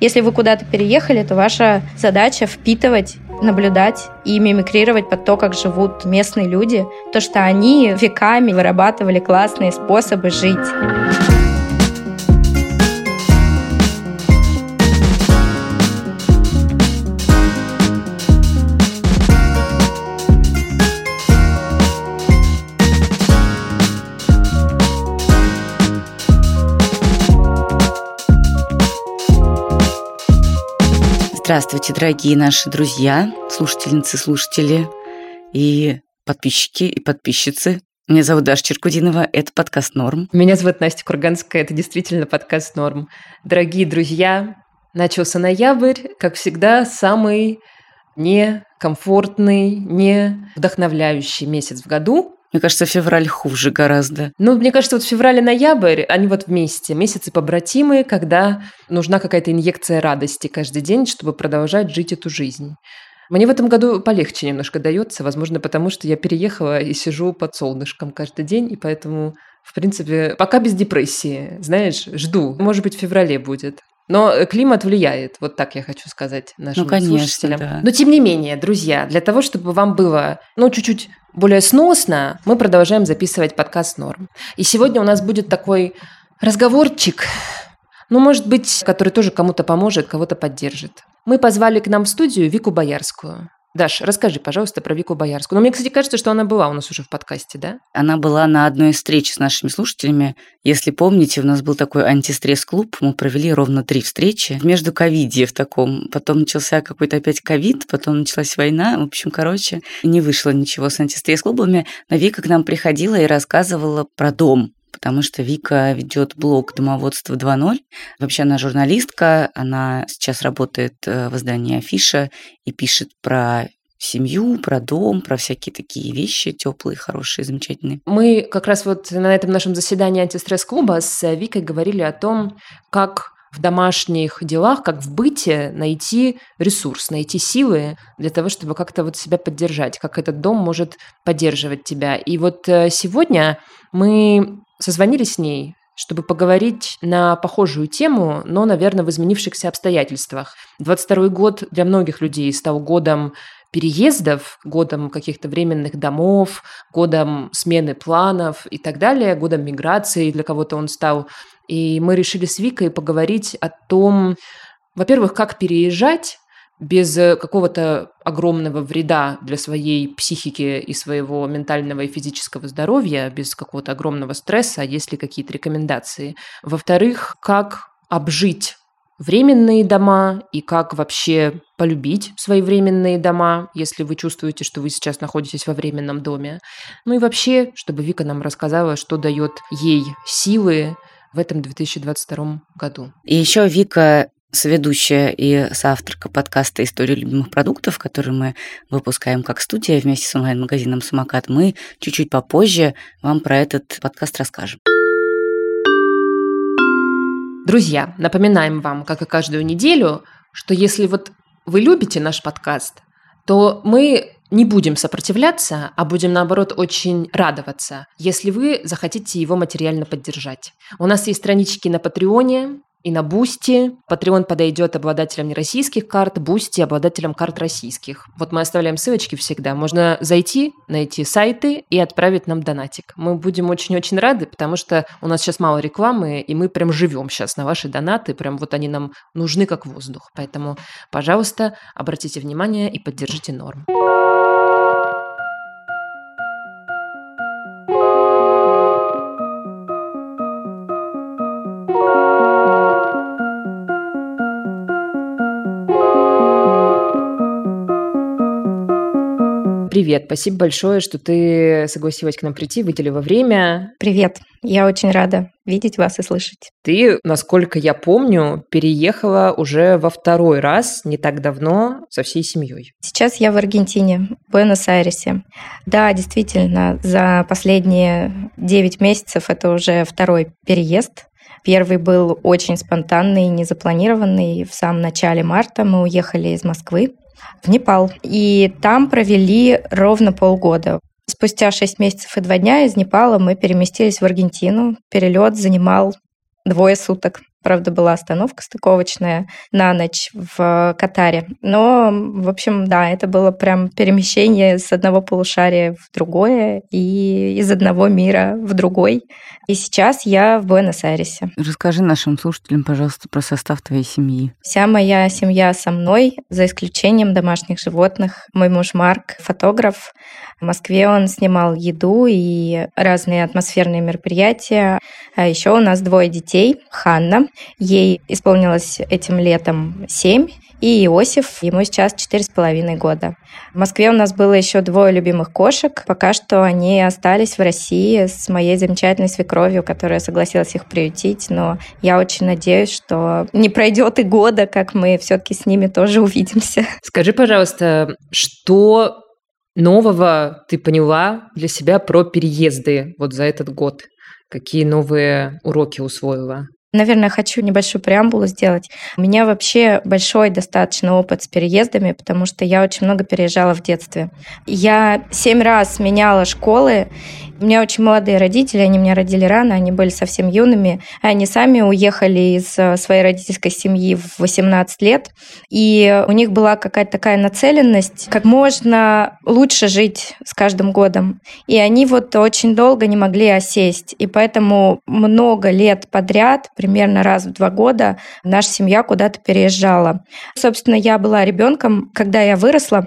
Если вы куда-то переехали, то ваша задача впитывать наблюдать и мимикрировать под то, как живут местные люди, то, что они веками вырабатывали классные способы жить. Здравствуйте, дорогие наши друзья, слушательницы, слушатели и подписчики и подписчицы. Меня зовут Даша Черкудинова, это подкаст «Норм». Меня зовут Настя Курганская, это действительно подкаст «Норм». Дорогие друзья, начался ноябрь, как всегда, самый некомфортный, не вдохновляющий месяц в году. Мне кажется, февраль хуже гораздо. Ну, мне кажется, вот февраль и ноябрь, они вот вместе, месяцы побратимые, когда нужна какая-то инъекция радости каждый день, чтобы продолжать жить эту жизнь. Мне в этом году полегче немножко дается, возможно, потому что я переехала и сижу под солнышком каждый день, и поэтому, в принципе, пока без депрессии, знаешь, жду. Может быть, в феврале будет. Но э, климат влияет, вот так я хочу сказать нашим ну, конечно, слушателям. Да. Но тем не менее, друзья, для того, чтобы вам было, ну, чуть-чуть более сносно, мы продолжаем записывать подкаст «Норм». И сегодня у нас будет такой разговорчик, ну, может быть, который тоже кому-то поможет, кого-то поддержит. Мы позвали к нам в студию Вику Боярскую. Даш, расскажи, пожалуйста, про Вику Боярскую. Но мне, кстати, кажется, что она была у нас уже в подкасте, да? Она была на одной из встреч с нашими слушателями. Если помните, у нас был такой антистресс-клуб. Мы провели ровно три встречи. Между ковиде в таком. Потом начался какой-то опять ковид, потом началась война. В общем, короче, не вышло ничего с антистресс-клубами. Но Вика к нам приходила и рассказывала про дом, потому что Вика ведет блог «Домоводство 2.0». Вообще она журналистка, она сейчас работает э, в издании «Афиша» и пишет про семью, про дом, про всякие такие вещи теплые, хорошие, замечательные. Мы как раз вот на этом нашем заседании антистресс-клуба с Викой говорили о том, как в домашних делах, как в быте найти ресурс, найти силы для того, чтобы как-то вот себя поддержать, как этот дом может поддерживать тебя. И вот э, сегодня мы созвонились с ней, чтобы поговорить на похожую тему, но, наверное, в изменившихся обстоятельствах. 22 год для многих людей стал годом переездов, годом каких-то временных домов, годом смены планов и так далее, годом миграции для кого-то он стал. И мы решили с Викой поговорить о том, во-первых, как переезжать, без э, какого-то огромного вреда для своей психики и своего ментального и физического здоровья, без какого-то огромного стресса, есть ли какие-то рекомендации. Во-вторых, как обжить временные дома и как вообще полюбить свои временные дома, если вы чувствуете, что вы сейчас находитесь во временном доме. Ну и вообще, чтобы Вика нам рассказала, что дает ей силы в этом 2022 году. И еще Вика соведущая и соавторка подкаста «История любимых продуктов», который мы выпускаем как студия вместе с онлайн-магазином «Самокат». Мы чуть-чуть попозже вам про этот подкаст расскажем. Друзья, напоминаем вам, как и каждую неделю, что если вот вы любите наш подкаст, то мы не будем сопротивляться, а будем, наоборот, очень радоваться, если вы захотите его материально поддержать. У нас есть странички на Патреоне, и на Бусти. Patreon подойдет обладателям нероссийских карт, Бусти обладателям карт российских. Вот мы оставляем ссылочки всегда. Можно зайти, найти сайты и отправить нам донатик. Мы будем очень-очень рады, потому что у нас сейчас мало рекламы, и мы прям живем сейчас на ваши донаты. Прям вот они нам нужны как воздух. Поэтому, пожалуйста, обратите внимание и поддержите норм. Привет, спасибо большое, что ты согласилась к нам прийти, выделила время. Привет, я очень рада видеть вас и слышать. Ты, насколько я помню, переехала уже во второй раз, не так давно, со всей семьей. Сейчас я в Аргентине, в Буэнос-Айресе. Да, действительно, за последние 9 месяцев это уже второй переезд. Первый был очень спонтанный, незапланированный. В самом начале марта мы уехали из Москвы в Непал. И там провели ровно полгода. Спустя 6 месяцев и 2 дня из Непала мы переместились в Аргентину. Перелет занимал двое суток. Правда, была остановка стыковочная на ночь в Катаре. Но, в общем, да, это было прям перемещение с одного полушария в другое и из одного мира в другой. И сейчас я в Буэнос-Айресе. Расскажи нашим слушателям, пожалуйста, про состав твоей семьи. Вся моя семья со мной, за исключением домашних животных. Мой муж Марк, фотограф. В Москве он снимал еду и разные атмосферные мероприятия. А еще у нас двое детей. Ханна, ей исполнилось этим летом семь, и Иосиф, ему сейчас четыре с половиной года. В Москве у нас было еще двое любимых кошек. Пока что они остались в России с моей замечательной свекровью, которая согласилась их приютить. Но я очень надеюсь, что не пройдет и года, как мы все-таки с ними тоже увидимся. Скажи, пожалуйста, что нового ты поняла для себя про переезды вот за этот год? Какие новые уроки усвоила? Наверное, хочу небольшую преамбулу сделать. У меня вообще большой достаточно опыт с переездами, потому что я очень много переезжала в детстве. Я семь раз меняла школы, у меня очень молодые родители, они меня родили рано, они были совсем юными. Они сами уехали из э, своей родительской семьи в 18 лет, и у них была какая-то такая нацеленность, как можно лучше жить с каждым годом. И они вот очень долго не могли осесть, и поэтому много лет подряд, примерно раз в два года, наша семья куда-то переезжала. Собственно, я была ребенком, когда я выросла,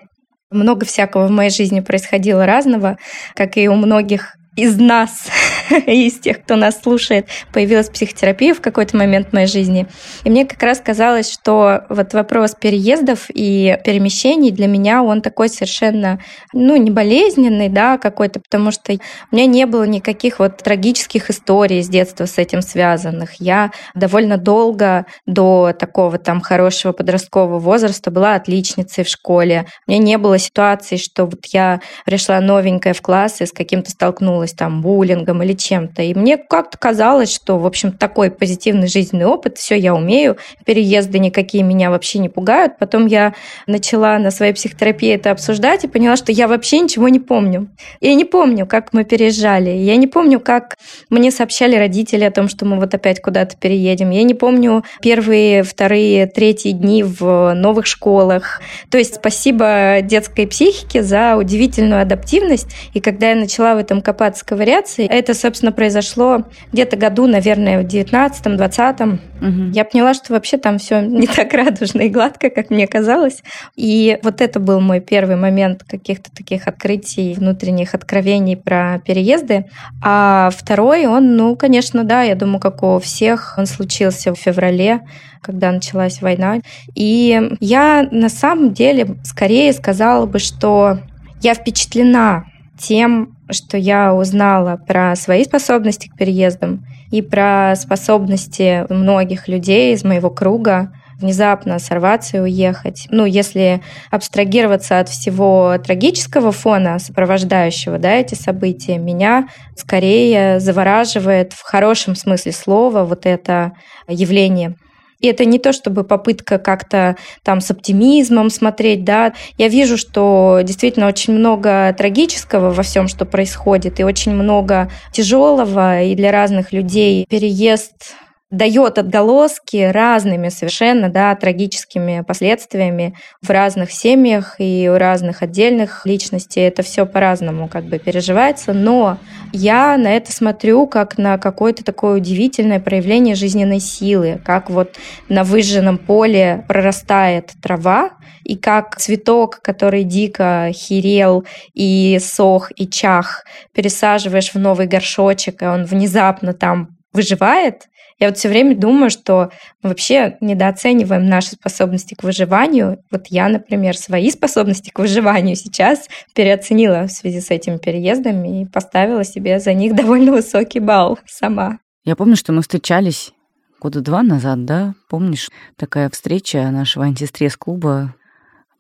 много всякого в моей жизни происходило разного, как и у многих из нас, из тех, кто нас слушает, появилась психотерапия в какой-то момент в моей жизни. И мне как раз казалось, что вот вопрос переездов и перемещений для меня, он такой совершенно, ну, не болезненный, да, какой-то, потому что у меня не было никаких вот трагических историй с детства с этим связанных. Я довольно долго до такого там хорошего подросткового возраста была отличницей в школе. У меня не было ситуации, что вот я пришла новенькая в класс и с каким-то столкнулась там буллингом или чем-то. И мне как-то казалось, что, в общем, такой позитивный жизненный опыт, все я умею, переезды никакие меня вообще не пугают. Потом я начала на своей психотерапии это обсуждать и поняла, что я вообще ничего не помню. Я не помню, как мы переезжали. Я не помню, как мне сообщали родители о том, что мы вот опять куда-то переедем. Я не помню первые, вторые, третьи дни в новых школах. То есть спасибо детской психике за удивительную адаптивность. И когда я начала в этом копаться, ковыряться. Это, собственно, произошло где-то году, наверное, в 19-20. Угу. Я поняла, что вообще там все не так радужно и гладко, как мне казалось. И вот это был мой первый момент каких-то таких открытий, внутренних откровений про переезды. А второй, он, ну, конечно, да, я думаю, как у всех, он случился в феврале, когда началась война. И я на самом деле скорее сказала бы, что я впечатлена тем, что я узнала про свои способности к переездам и про способности многих людей из моего круга внезапно сорваться и уехать. Ну, если абстрагироваться от всего трагического фона, сопровождающего да, эти события, меня скорее завораживает в хорошем смысле слова вот это явление и это не то, чтобы попытка как-то там с оптимизмом смотреть, да. Я вижу, что действительно очень много трагического во всем, что происходит, и очень много тяжелого, и для разных людей переезд дает отголоски разными совершенно, да, трагическими последствиями в разных семьях и у разных отдельных личностей. Это все по-разному как бы переживается, но я на это смотрю как на какое-то такое удивительное проявление жизненной силы, как вот на выжженном поле прорастает трава, и как цветок, который дико херел и сох, и чах, пересаживаешь в новый горшочек, и он внезапно там выживает, я вот все время думаю, что мы вообще недооцениваем наши способности к выживанию. Вот я, например, свои способности к выживанию сейчас переоценила в связи с этими переездами и поставила себе за них довольно высокий балл сама. Я помню, что мы встречались года два назад, да? Помнишь, такая встреча нашего антистресс-клуба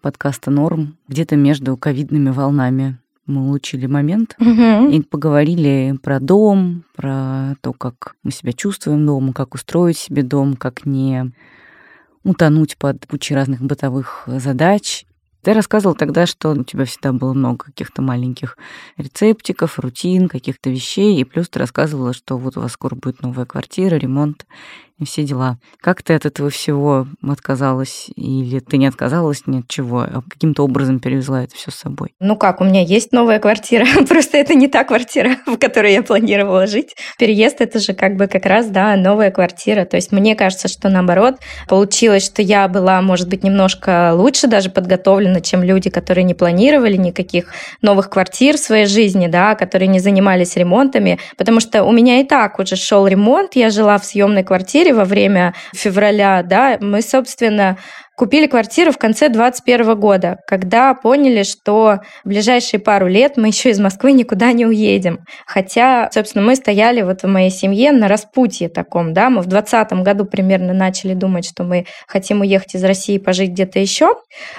подкаста «Норм» где-то между ковидными волнами мы улучили момент угу. и поговорили про дом, про то, как мы себя чувствуем дома, как устроить себе дом, как не утонуть под кучей разных бытовых задач. Ты рассказывал тогда, что у тебя всегда было много каких-то маленьких рецептиков, рутин, каких-то вещей, и плюс ты рассказывала, что вот у вас скоро будет новая квартира, ремонт и все дела. Как ты от этого всего отказалась? Или ты не отказалась ни от чего, а каким-то образом перевезла это все с собой? Ну как, у меня есть новая квартира, просто это не та квартира, в которой я планировала жить. Переезд — это же как бы как раз, да, новая квартира. То есть мне кажется, что наоборот, получилось, что я была, может быть, немножко лучше даже подготовлена, чем люди, которые не планировали никаких новых квартир в своей жизни, да, которые не занимались ремонтами, потому что у меня и так уже шел ремонт, я жила в съемной квартире во время февраля, да, мы, собственно, Купили квартиру в конце 2021 года, когда поняли, что в ближайшие пару лет мы еще из Москвы никуда не уедем. Хотя, собственно, мы стояли вот в моей семье на распутье таком, да, мы в 2020 году примерно начали думать, что мы хотим уехать из России и пожить где-то еще.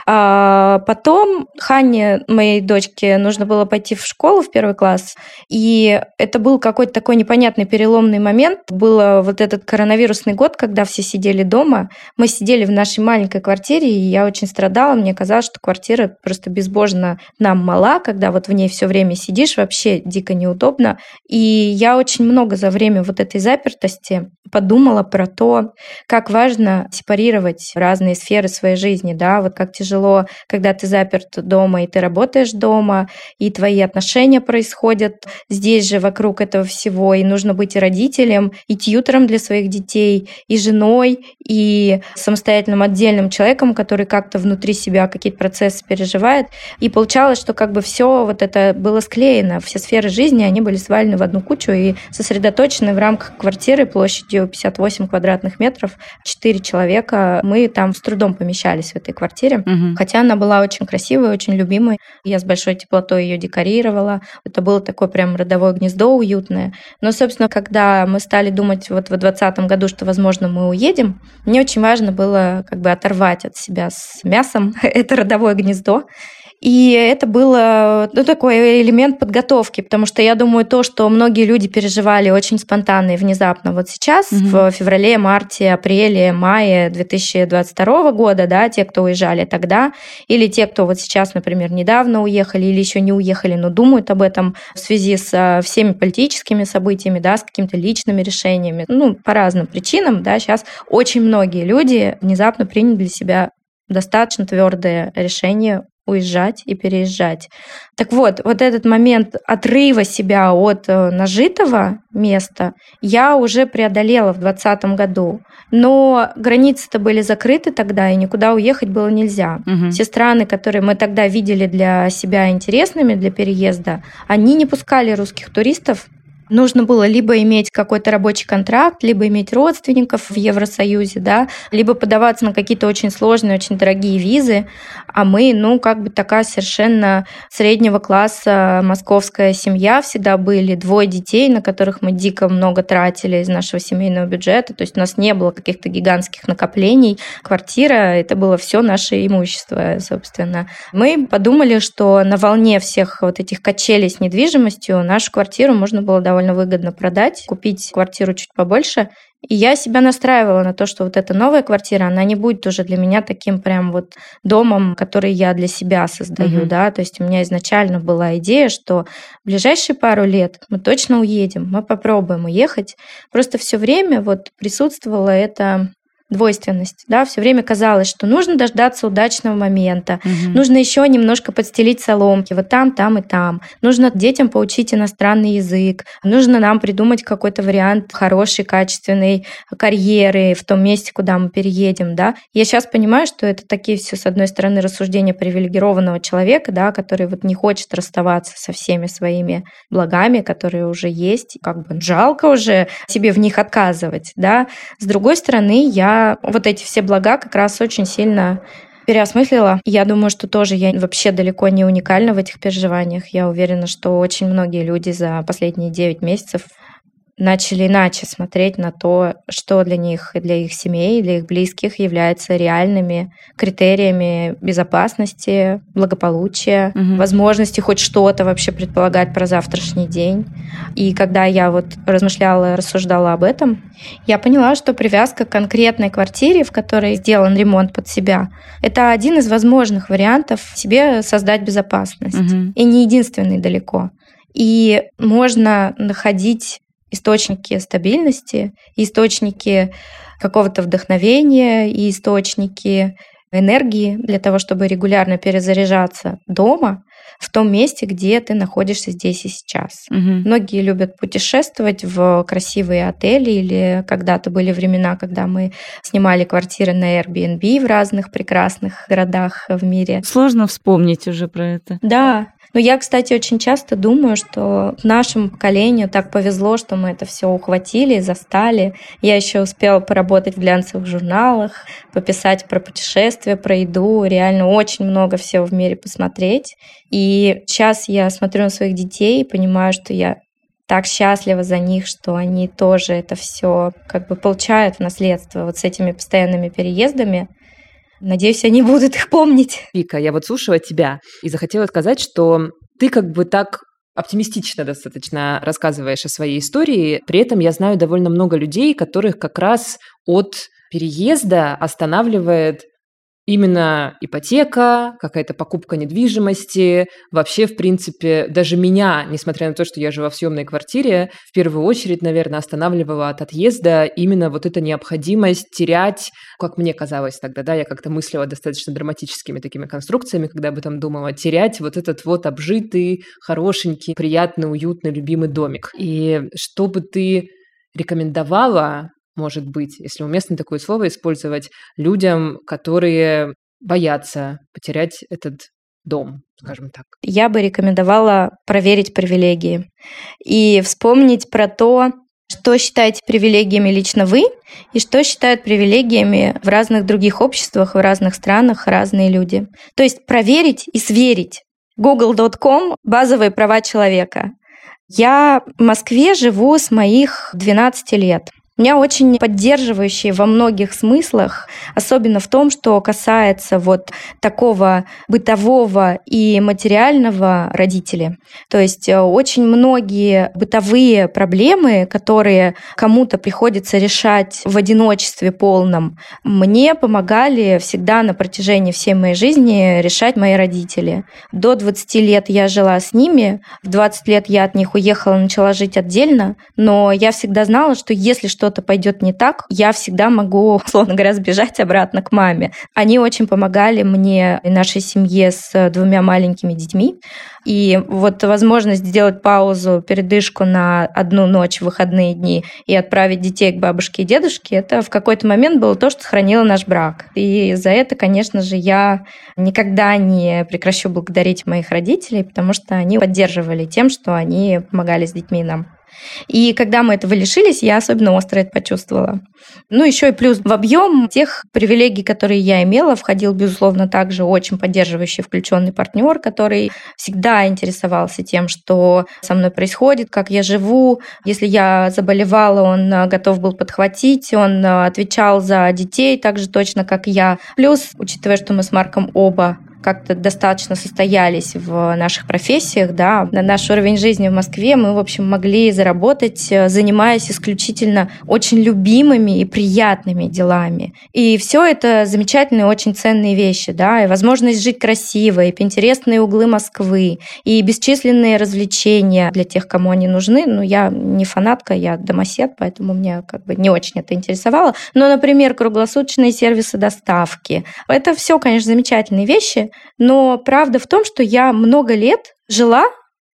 А потом Ханне, моей дочке, нужно было пойти в школу в первый класс, и это был какой-то такой непонятный переломный момент. Был вот этот коронавирусный год, когда все сидели дома. Мы сидели в нашей маленькой квартире и я очень страдала. Мне казалось, что квартира просто безбожно нам мала, когда вот в ней все время сидишь, вообще дико неудобно. И я очень много за время вот этой запертости подумала про то, как важно сепарировать разные сферы своей жизни, да, вот как тяжело, когда ты заперт дома, и ты работаешь дома, и твои отношения происходят здесь же, вокруг этого всего, и нужно быть и родителем, и тьютером для своих детей, и женой, и самостоятельным отдельным человеком, который как-то внутри себя какие-то процессы переживает. И получалось, что как бы все вот это было склеено, все сферы жизни, они были свалены в одну кучу и сосредоточены в рамках квартиры площадью 58 квадратных метров, 4 человека. Мы там с трудом помещались в этой квартире, угу. хотя она была очень красивой, очень любимой. Я с большой теплотой ее декорировала. Это было такое прям родовое гнездо уютное. Но, собственно, когда мы стали думать вот в 2020 году, что, возможно, мы уедем, мне очень важно было как бы оторвать оторвать от себя с мясом. Это родовое гнездо и это было ну, такой элемент подготовки, потому что я думаю, то, что многие люди переживали очень спонтанно и внезапно вот сейчас, угу. в феврале, марте, апреле, мае 2022 года, да, те, кто уезжали тогда, или те, кто вот сейчас, например, недавно уехали или еще не уехали, но думают об этом в связи с всеми политическими событиями, да, с какими-то личными решениями, ну, по разным причинам, да, сейчас очень многие люди внезапно приняли для себя достаточно твердое решение уезжать и переезжать. Так вот, вот этот момент отрыва себя от э, нажитого места я уже преодолела в 2020 году. Но границы-то были закрыты тогда, и никуда уехать было нельзя. Угу. Все страны, которые мы тогда видели для себя интересными для переезда, они не пускали русских туристов нужно было либо иметь какой-то рабочий контракт, либо иметь родственников в Евросоюзе, да, либо подаваться на какие-то очень сложные, очень дорогие визы, а мы, ну, как бы такая совершенно среднего класса московская семья всегда были, двое детей, на которых мы дико много тратили из нашего семейного бюджета, то есть у нас не было каких-то гигантских накоплений, квартира, это было все наше имущество, собственно. Мы подумали, что на волне всех вот этих качелей с недвижимостью нашу квартиру можно было довольно довольно выгодно продать, купить квартиру чуть побольше. И я себя настраивала на то, что вот эта новая квартира, она не будет уже для меня таким прям вот домом, который я для себя создаю, mm-hmm. да. То есть у меня изначально была идея, что в ближайшие пару лет мы точно уедем, мы попробуем уехать. Просто все время вот присутствовало это двойственность, да, все время казалось, что нужно дождаться удачного момента, угу. нужно еще немножко подстелить соломки, вот там, там и там, нужно детям поучить иностранный язык, нужно нам придумать какой-то вариант хорошей, качественной карьеры в том месте, куда мы переедем, да. Я сейчас понимаю, что это такие все, с одной стороны, рассуждения привилегированного человека, да, который вот не хочет расставаться со всеми своими благами, которые уже есть, как бы жалко уже себе в них отказывать, да. С другой стороны, я вот эти все блага как раз очень сильно переосмыслила. Я думаю, что тоже я вообще далеко не уникальна в этих переживаниях. Я уверена, что очень многие люди за последние 9 месяцев начали иначе смотреть на то, что для них и для их семей, для их близких является реальными критериями безопасности, благополучия, угу. возможности хоть что-то вообще предполагать про завтрашний день. И когда я вот размышляла, рассуждала об этом, я поняла, что привязка к конкретной квартире, в которой сделан ремонт под себя, это один из возможных вариантов себе создать безопасность. Угу. И не единственный далеко. И можно находить источники стабильности, источники какого-то вдохновения и источники энергии для того, чтобы регулярно перезаряжаться дома в том месте, где ты находишься здесь и сейчас. Угу. Многие любят путешествовать в красивые отели или когда-то были времена, когда мы снимали квартиры на Airbnb в разных прекрасных городах в мире. Сложно вспомнить уже про это. Да, но я, кстати, очень часто думаю, что нашему поколению так повезло, что мы это все ухватили, застали. Я еще успела поработать в глянцевых журналах, пописать про путешествия, про еду, реально очень много всего в мире посмотреть. И сейчас я смотрю на своих детей и понимаю, что я так счастлива за них, что они тоже это все как бы получают в наследство вот с этими постоянными переездами. Надеюсь, они будут их помнить. Вика, я вот слушала тебя и захотела сказать, что ты как бы так оптимистично достаточно рассказываешь о своей истории. При этом я знаю довольно много людей, которых как раз от переезда останавливает Именно ипотека, какая-то покупка недвижимости, вообще, в принципе, даже меня, несмотря на то, что я жила в съемной квартире, в первую очередь, наверное, останавливала от отъезда именно вот эта необходимость терять, как мне казалось тогда, да, я как-то мыслила достаточно драматическими такими конструкциями, когда об этом думала, терять вот этот вот обжитый, хорошенький, приятный, уютный, любимый домик. И что бы ты рекомендовала может быть, если уместно такое слово использовать, людям, которые боятся потерять этот дом, скажем так. Я бы рекомендовала проверить привилегии и вспомнить про то, что считаете привилегиями лично вы и что считают привилегиями в разных других обществах, в разных странах разные люди. То есть проверить и сверить. Google.com – базовые права человека. Я в Москве живу с моих 12 лет. Меня очень поддерживающие во многих смыслах, особенно в том, что касается вот такого бытового и материального родители. То есть э, очень многие бытовые проблемы, которые кому-то приходится решать в одиночестве полном, мне помогали всегда на протяжении всей моей жизни решать мои родители. До 20 лет я жила с ними, в 20 лет я от них уехала, начала жить отдельно, но я всегда знала, что если что что-то пойдет не так, я всегда могу, условно говоря, сбежать обратно к маме. Они очень помогали мне и нашей семье с двумя маленькими детьми. И вот возможность сделать паузу, передышку на одну ночь выходные дни и отправить детей к бабушке и дедушке, это в какой-то момент было то, что сохранило наш брак. И за это, конечно же, я никогда не прекращу благодарить моих родителей, потому что они поддерживали тем, что они помогали с детьми нам. И когда мы этого лишились, я особенно остро это почувствовала. Ну, еще и плюс в объем тех привилегий, которые я имела, входил, безусловно, также очень поддерживающий, включенный партнер, который всегда интересовался тем, что со мной происходит, как я живу. Если я заболевала, он готов был подхватить, он отвечал за детей так же точно, как я. Плюс, учитывая, что мы с Марком оба как-то достаточно состоялись в наших профессиях, да, на наш уровень жизни в Москве мы, в общем, могли заработать, э, занимаясь исключительно очень любимыми и приятными делами. И все это замечательные, очень ценные вещи, да, и возможность жить красиво, и интересные углы Москвы, и бесчисленные развлечения для тех, кому они нужны. Ну, я не фанатка, я домосед, поэтому мне как бы не очень это интересовало. Но, например, круглосуточные сервисы доставки. Это все, конечно, замечательные вещи, но правда в том, что я много лет жила,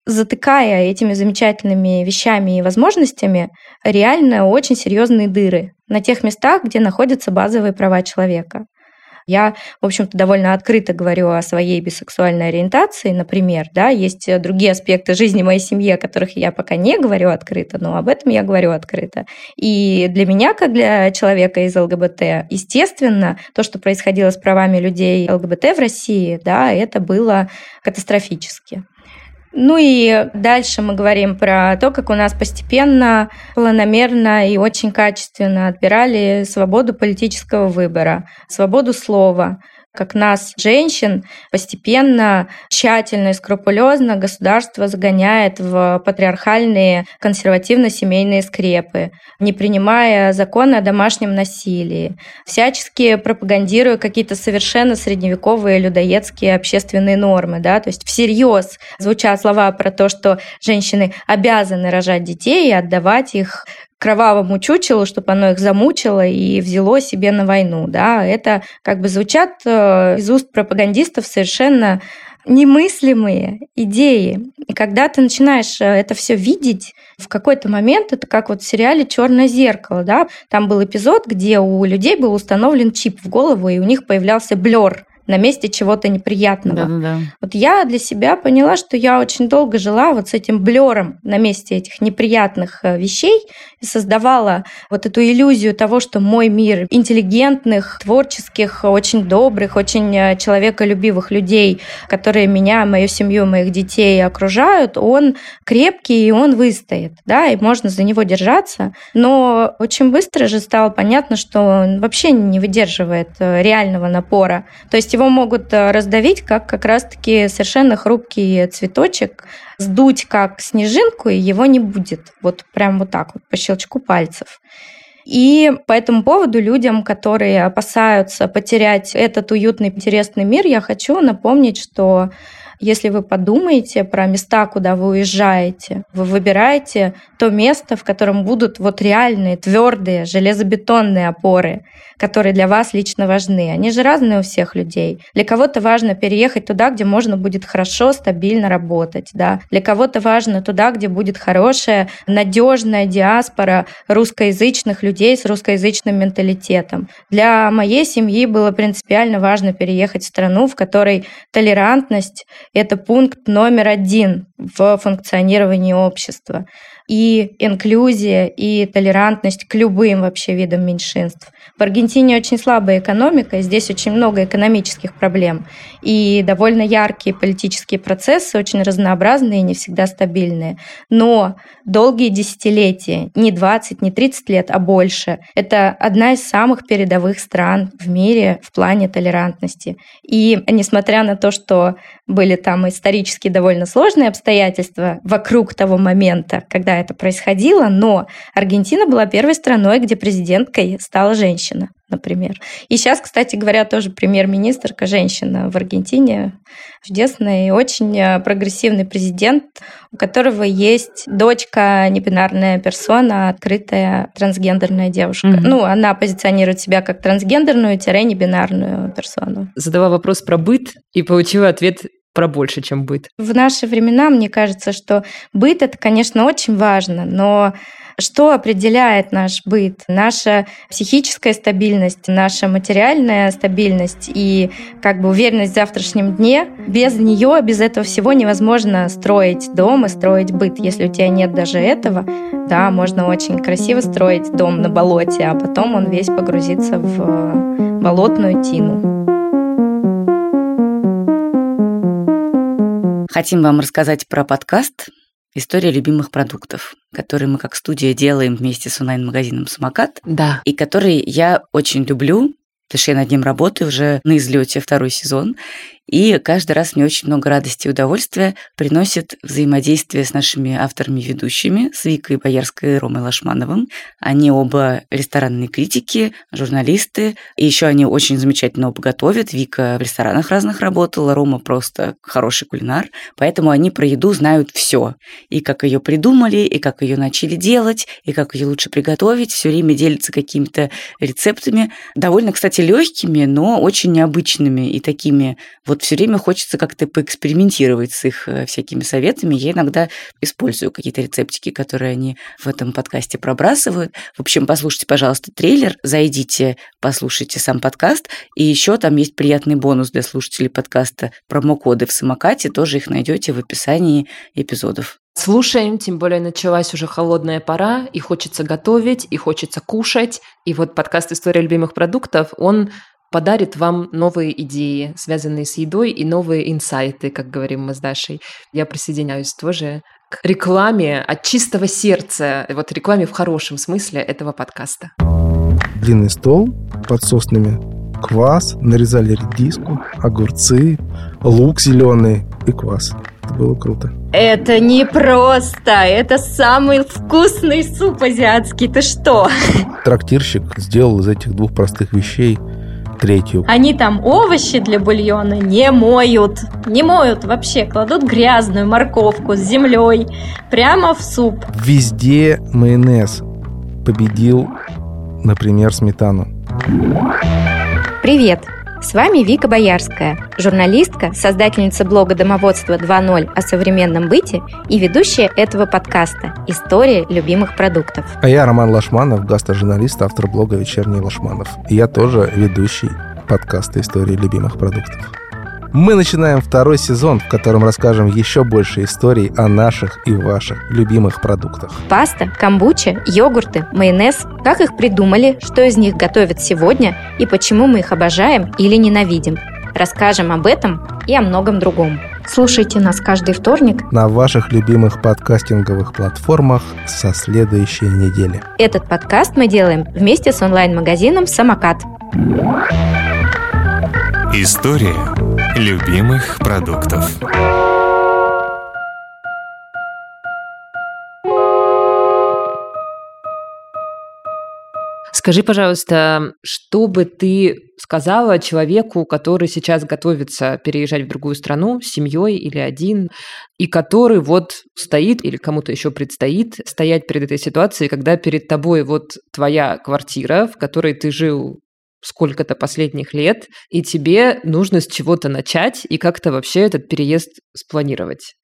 затыкая этими замечательными вещами и возможностями реально очень серьезные дыры на тех местах, где находятся базовые права человека. Я, в общем-то, довольно открыто говорю о своей бисексуальной ориентации, например, да, есть другие аспекты жизни моей семьи, о которых я пока не говорю открыто, но об этом я говорю открыто. И для меня, как для человека из ЛГБТ, естественно, то, что происходило с правами людей ЛГБТ в России, да, это было катастрофически. Ну и дальше мы говорим про то, как у нас постепенно, планомерно и очень качественно отбирали свободу политического выбора, свободу слова, как нас, женщин, постепенно, тщательно и скрупулезно государство загоняет в патриархальные консервативно-семейные скрепы, не принимая законы о домашнем насилии, всячески пропагандируя какие-то совершенно средневековые людоедские общественные нормы, да, то есть всерьез звучат слова про то, что женщины обязаны рожать детей и отдавать их кровавому чучелу, чтобы оно их замучило и взяло себе на войну. Да? Это как бы звучат э, из уст пропагандистов совершенно немыслимые идеи. И когда ты начинаешь э, это все видеть, в какой-то момент это как вот в сериале Черное зеркало, да, там был эпизод, где у людей был установлен чип в голову, и у них появлялся блер на месте чего-то неприятного. Да-да-да. Вот я для себя поняла, что я очень долго жила вот с этим блером на месте этих неприятных э, вещей и создавала вот эту иллюзию того, что мой мир интеллигентных, творческих, очень добрых, очень э, человеколюбивых людей, которые меня, мою семью, моих детей окружают, он крепкий и он выстоит, да, и можно за него держаться. Но очень быстро же стало понятно, что он вообще не выдерживает э, реального напора. То есть его могут э, раздавить, как как раз-таки совершенно хрупкий цветочек, сдуть как снежинку, и его не будет. Вот прям вот так вот, по щелчку пальцев. И по этому поводу людям, которые опасаются потерять этот уютный, интересный мир, я хочу напомнить, что если вы подумаете про места, куда вы уезжаете, вы выбираете то место, в котором будут вот реальные, твердые, железобетонные опоры, которые для вас лично важны. Они же разные у всех людей. Для кого-то важно переехать туда, где можно будет хорошо, стабильно работать. Да? Для кого-то важно туда, где будет хорошая, надежная диаспора русскоязычных людей с русскоязычным менталитетом. Для моей семьи было принципиально важно переехать в страну, в которой толерантность это пункт номер один в функционировании общества и инклюзия, и толерантность к любым вообще видам меньшинств. В Аргентине очень слабая экономика, здесь очень много экономических проблем, и довольно яркие политические процессы, очень разнообразные и не всегда стабильные. Но долгие десятилетия, не 20, не 30 лет, а больше, это одна из самых передовых стран в мире в плане толерантности. И несмотря на то, что были там исторически довольно сложные обстоятельства вокруг того момента, когда это происходило, но Аргентина была первой страной, где президенткой стала женщина, например. И сейчас, кстати говоря, тоже премьер-министрка женщина в Аргентине, чудесный очень э, прогрессивный президент, у которого есть дочка, небинарная персона, открытая трансгендерная девушка. Mm-hmm. Ну, она позиционирует себя как трансгендерную-небинарную персону. Задала вопрос про быт и получила ответ про больше, чем быт. В наши времена, мне кажется, что быт это, конечно, очень важно, но что определяет наш быт? Наша психическая стабильность, наша материальная стабильность и как бы уверенность в завтрашнем дне. Без нее, без этого всего невозможно строить дом и строить быт. Если у тебя нет даже этого, да, можно очень красиво строить дом на болоте, а потом он весь погрузится в болотную тину. Хотим вам рассказать про подкаст «История любимых продуктов», который мы как студия делаем вместе с онлайн-магазином «Самокат». Да. И который я очень люблю, потому что я над ним работаю уже на излете второй сезон. И каждый раз мне очень много радости и удовольствия приносит взаимодействие с нашими авторами-ведущими, с Викой Боярской и Ромой Лашмановым. Они оба ресторанные критики, журналисты, и еще они очень замечательно оба готовят. Вика в ресторанах разных работала, Рома просто хороший кулинар, поэтому они про еду знают все. И как ее придумали, и как ее начали делать, и как ее лучше приготовить, все время делятся какими-то рецептами, довольно, кстати, легкими, но очень необычными и такими вот вот все время хочется как-то поэкспериментировать с их э, всякими советами. Я иногда использую какие-то рецептики, которые они в этом подкасте пробрасывают. В общем, послушайте, пожалуйста, трейлер, зайдите, послушайте сам подкаст. И еще там есть приятный бонус для слушателей подкаста промокоды в самокате. Тоже их найдете в описании эпизодов. Слушаем, тем более началась уже холодная пора, и хочется готовить, и хочется кушать. И вот подкаст «История любимых продуктов», он подарит вам новые идеи, связанные с едой, и новые инсайты, как говорим мы с Дашей. Я присоединяюсь тоже к рекламе от чистого сердца, вот рекламе в хорошем смысле этого подкаста. Длинный стол под соснами, квас, нарезали редиску, огурцы, лук зеленый и квас. Это было круто. Это не просто, это самый вкусный суп азиатский. Ты что? Трактирщик сделал из этих двух простых вещей третью. Они там овощи для бульона не моют. Не моют вообще. Кладут грязную морковку с землей прямо в суп. Везде майонез победил, например, сметану. Привет! С вами Вика Боярская, журналистка, создательница блога «Домоводство 2.0» о современном быте и ведущая этого подкаста «История любимых продуктов». А я Роман Лашманов, гастрожурналист, автор блога «Вечерний Лашманов». И я тоже ведущий подкаста «Истории любимых продуктов». Мы начинаем второй сезон, в котором расскажем еще больше историй о наших и ваших любимых продуктах. Паста, камбуча, йогурты, майонез. Как их придумали, что из них готовят сегодня и почему мы их обожаем или ненавидим. Расскажем об этом и о многом другом. Слушайте нас каждый вторник на ваших любимых подкастинговых платформах со следующей недели. Этот подкаст мы делаем вместе с онлайн-магазином «Самокат». История любимых продуктов. Скажи, пожалуйста, что бы ты сказала человеку, который сейчас готовится переезжать в другую страну с семьей или один, и который вот стоит или кому-то еще предстоит стоять перед этой ситуацией, когда перед тобой вот твоя квартира, в которой ты жил сколько-то последних лет, и тебе нужно с чего-то начать и как-то вообще этот переезд спланировать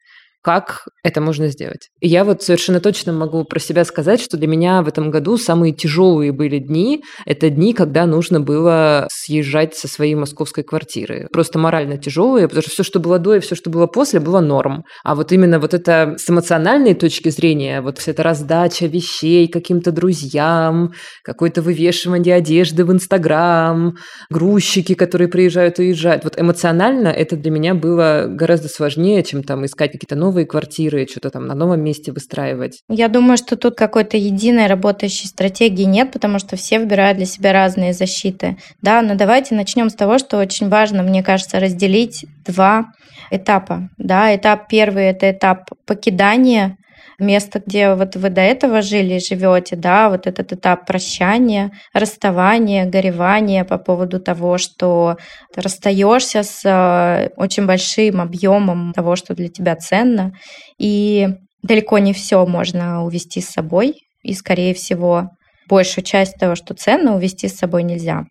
как это можно сделать. И я вот совершенно точно могу про себя сказать, что для меня в этом году самые тяжелые были дни. Это дни, когда нужно было съезжать со своей московской квартиры. Просто морально тяжелые, потому что все, что было до и все, что было после, было норм. А вот именно вот это с эмоциональной точки зрения, вот вся эта раздача вещей каким-то друзьям, какое-то вывешивание одежды в Инстаграм, грузчики, которые приезжают и уезжают. Вот эмоционально это для меня было гораздо сложнее, чем там искать какие-то новые новые квартиры, что-то там на новом месте выстраивать? Я думаю, что тут какой-то единой работающей стратегии нет, потому что все выбирают для себя разные защиты. Да, но давайте начнем с того, что очень важно, мне кажется, разделить два этапа. Да, этап первый – это этап покидания место, где вот вы до этого жили, живете, да, вот этот этап прощания, расставания, горевания по поводу того, что расстаешься с э, очень большим объемом того, что для тебя ценно, и далеко не все можно увести с собой, и, скорее всего, большую часть того, что ценно, увести с собой нельзя.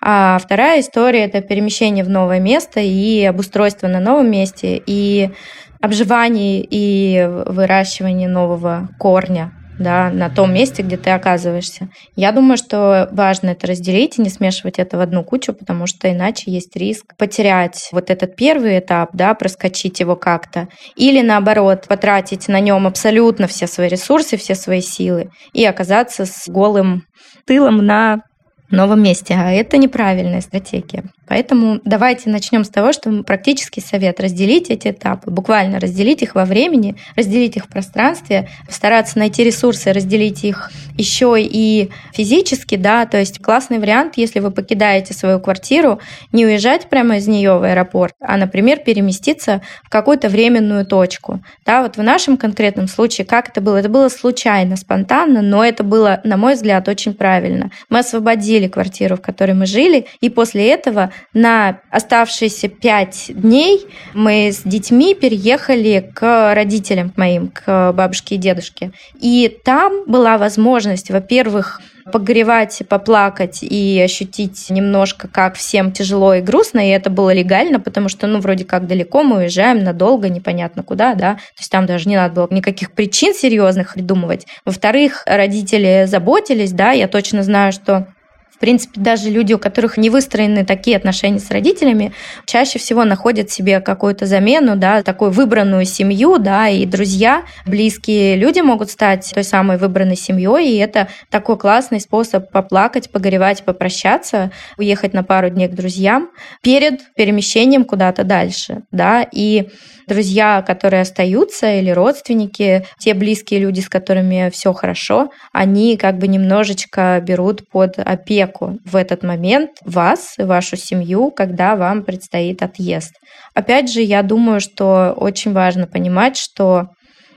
А вторая история – это перемещение в новое место и обустройство на новом месте. И обживании и выращивании нового корня да, на том месте, где ты оказываешься. Я думаю, что важно это разделить и не смешивать это в одну кучу, потому что иначе есть риск потерять вот этот первый этап, да, проскочить его как-то, или наоборот, потратить на нем абсолютно все свои ресурсы, все свои силы и оказаться с голым тылом на новом месте, а это неправильная стратегия. Поэтому давайте начнем с того, что практический совет разделить эти этапы, буквально разделить их во времени, разделить их в пространстве, стараться найти ресурсы, разделить их еще и физически, да, то есть классный вариант, если вы покидаете свою квартиру, не уезжать прямо из нее в аэропорт, а, например, переместиться в какую-то временную точку. Да, вот в нашем конкретном случае, как это было? Это было случайно, спонтанно, но это было, на мой взгляд, очень правильно. Мы освободили квартиру, в которой мы жили, и после этого на оставшиеся пять дней мы с детьми переехали к родителям моим, к бабушке и дедушке. И там была возможность, во-первых, погревать, поплакать и ощутить немножко, как всем тяжело и грустно, и это было легально, потому что, ну, вроде как далеко мы уезжаем, надолго, непонятно куда, да, то есть там даже не надо было никаких причин серьезных придумывать. Во-вторых, родители заботились, да, я точно знаю, что в принципе, даже люди, у которых не выстроены такие отношения с родителями, чаще всего находят себе какую-то замену, да, такую выбранную семью, да, и друзья, близкие люди могут стать той самой выбранной семьей, и это такой классный способ поплакать, погоревать, попрощаться, уехать на пару дней к друзьям перед перемещением куда-то дальше, да, и друзья, которые остаются, или родственники, те близкие люди, с которыми все хорошо, они как бы немножечко берут под опеку человеку в этот момент, вас и вашу семью, когда вам предстоит отъезд. Опять же, я думаю, что очень важно понимать, что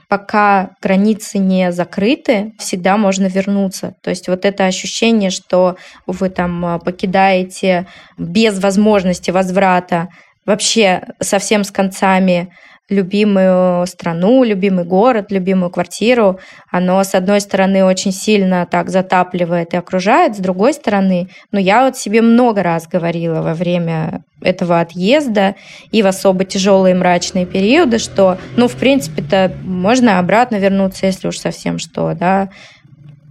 пока границы не закрыты, всегда можно вернуться. То есть вот это ощущение, что вы там э, покидаете без возможности возврата, вообще совсем с концами любимую страну, любимый город, любимую квартиру, оно, с одной стороны, очень сильно так затапливает и окружает, с другой стороны, ну, я вот себе много раз говорила во время этого отъезда и в особо тяжелые мрачные периоды, что, ну, в принципе-то можно обратно вернуться, если уж совсем что, да,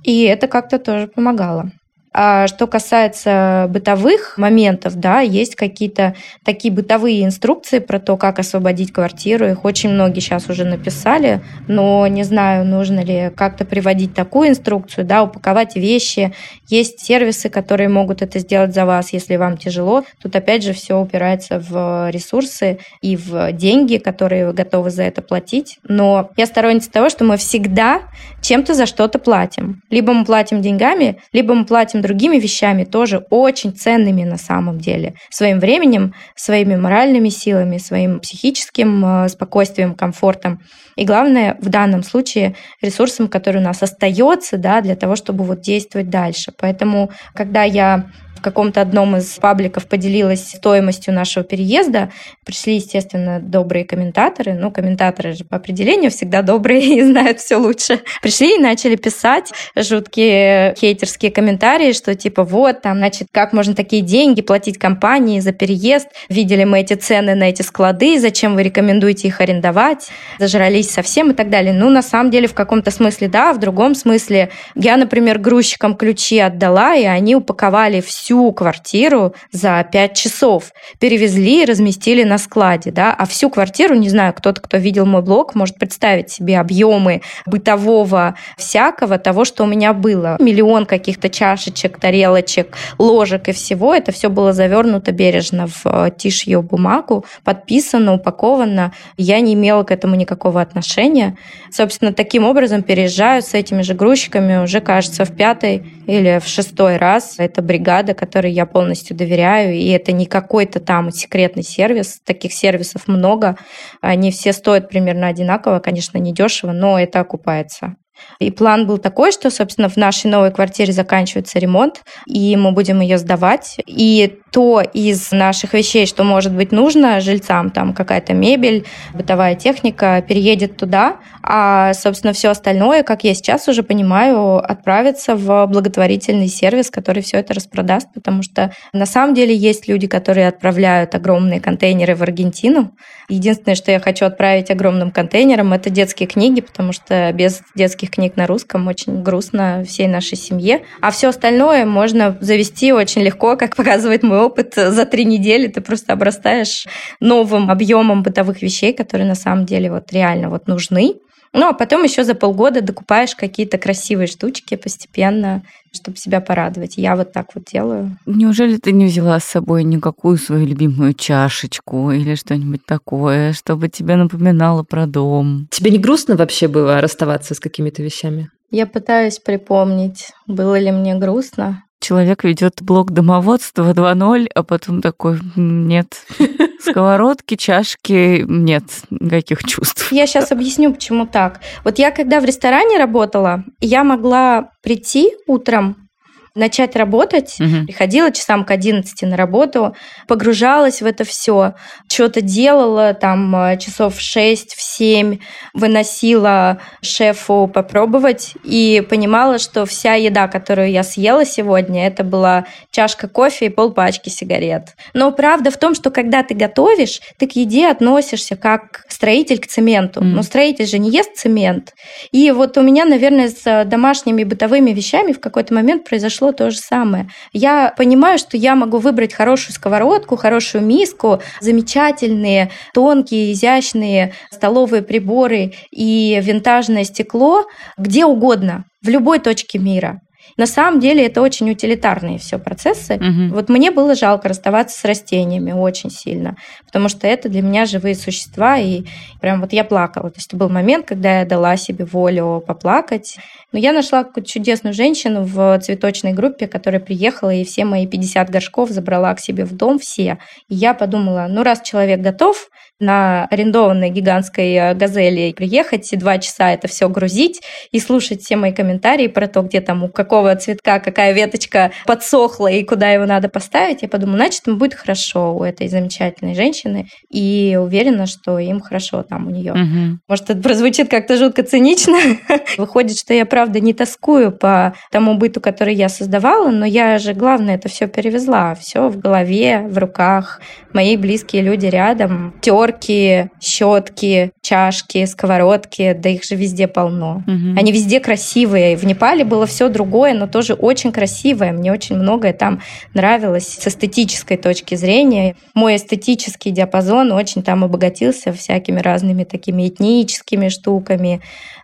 и это как-то тоже помогало. А что касается бытовых моментов, да, есть какие-то такие бытовые инструкции про то, как освободить квартиру. Их очень многие сейчас уже написали, но не знаю, нужно ли как-то приводить такую инструкцию, да, упаковать вещи. Есть сервисы, которые могут это сделать за вас, если вам тяжело. Тут опять же все упирается в ресурсы и в деньги, которые вы готовы за это платить. Но я сторонница того, что мы всегда чем-то за что-то платим. Либо мы платим деньгами, либо мы платим другими вещами, тоже очень ценными на самом деле. Своим временем, своими моральными силами, своим психическим э, спокойствием, комфортом. И главное, в данном случае, ресурсом, который у нас остается да, для того, чтобы вот действовать дальше. Поэтому, когда я в каком-то одном из пабликов поделилась стоимостью нашего переезда. Пришли, естественно, добрые комментаторы. Ну, комментаторы же по определению всегда добрые и знают все лучше. Пришли и начали писать жуткие хейтерские комментарии, что типа вот, там, значит, как можно такие деньги платить компании за переезд? Видели мы эти цены на эти склады, зачем вы рекомендуете их арендовать? Зажрались совсем и так далее. Ну, на самом деле, в каком-то смысле да, в другом смысле я, например, грузчикам ключи отдала, и они упаковали все всю квартиру за 5 часов. Перевезли и разместили на складе, да, а всю квартиру, не знаю, кто-то, кто видел мой блог, может представить себе объемы бытового всякого того, что у меня было. Миллион каких-то чашечек, тарелочек, ложек и всего. Это все было завернуто бережно в э, тишью бумагу, подписано, упаковано. Я не имела к этому никакого отношения. Собственно, таким образом переезжаю с этими же грузчиками уже, кажется, в пятый или в шестой раз. Это бригада, которой я полностью доверяю, и это не какой-то там секретный сервис. Таких сервисов много. Они все стоят примерно одинаково, конечно, не дешево, но это окупается. И план был такой, что, собственно, в нашей новой квартире заканчивается ремонт, и мы будем ее сдавать. И то из наших вещей, что может быть нужно жильцам, там какая-то мебель, бытовая техника, переедет туда, а, собственно, все остальное, как я сейчас уже понимаю, отправится в благотворительный сервис, который все это распродаст, потому что на самом деле есть люди, которые отправляют огромные контейнеры в Аргентину. Единственное, что я хочу отправить огромным контейнером, это детские книги, потому что без детских книг на русском очень грустно всей нашей семье. А все остальное можно завести очень легко, как показывает мой опыт. За три недели ты просто обрастаешь новым объемом бытовых вещей, которые на самом деле вот реально вот нужны. Ну, а потом еще за полгода докупаешь какие-то красивые штучки постепенно, чтобы себя порадовать. Я вот так вот делаю. Неужели ты не взяла с собой никакую свою любимую чашечку или что-нибудь такое, чтобы тебе напоминало про дом? Тебе не грустно вообще было расставаться с какими-то вещами? Я пытаюсь припомнить, было ли мне грустно. Человек ведет блог домоводства 2.0, а потом такой, нет, сковородки, чашки, нет никаких чувств. Я сейчас объясню, почему так. Вот я когда в ресторане работала, я могла прийти утром начать работать. Угу. Приходила часам к 11 на работу, погружалась в это все, что-то делала, там э, часов в 6, в 7, выносила шефу попробовать и понимала, что вся еда, которую я съела сегодня, это была чашка кофе и полпачки сигарет. Но правда в том, что когда ты готовишь, ты к еде относишься как строитель к цементу. Mm. Но строитель же не ест цемент. И вот у меня, наверное, с домашними бытовыми вещами в какой-то момент произошло произошло то же самое. Я понимаю, что я могу выбрать хорошую сковородку, хорошую миску, замечательные, тонкие, изящные столовые приборы и винтажное стекло где угодно, в любой точке мира. На самом деле это очень утилитарные все процессы. Мгм. Вот мне было жалко расставаться с растениями очень сильно, потому что это для меня живые существа, и прям вот я плакала. То есть это был момент, когда я дала себе волю поплакать. Но я нашла какую-то чудесную женщину в цветочной группе, которая приехала и все мои 50 горшков забрала к себе в дом, все. И я подумала, ну раз человек готов на арендованной гигантской э, газели приехать и два часа это все грузить и слушать все мои комментарии про то, где там у какого цветка какая веточка подсохла и куда его надо поставить, я подумала, значит, им будет хорошо у этой замечательной женщины, и уверена, что им хорошо там у нее. Мгм. Может, это прозвучит как-то жутко цинично. Выходит, что я, правда, не тоскую по тому быту, который я создавала, но я же, главное, это все перевезла. Все в голове, в руках. Мои близкие люди рядом. Терки, щетки, чашки, сковородки, да их же везде полно. Мгм. Они везде красивые. В Непале было все другое, но тоже очень красивое. Мне очень многое там нравилось с эстетической точки зрения. Мой эстетический диапазон очень там обогатился всякими разными такими этническими штуками,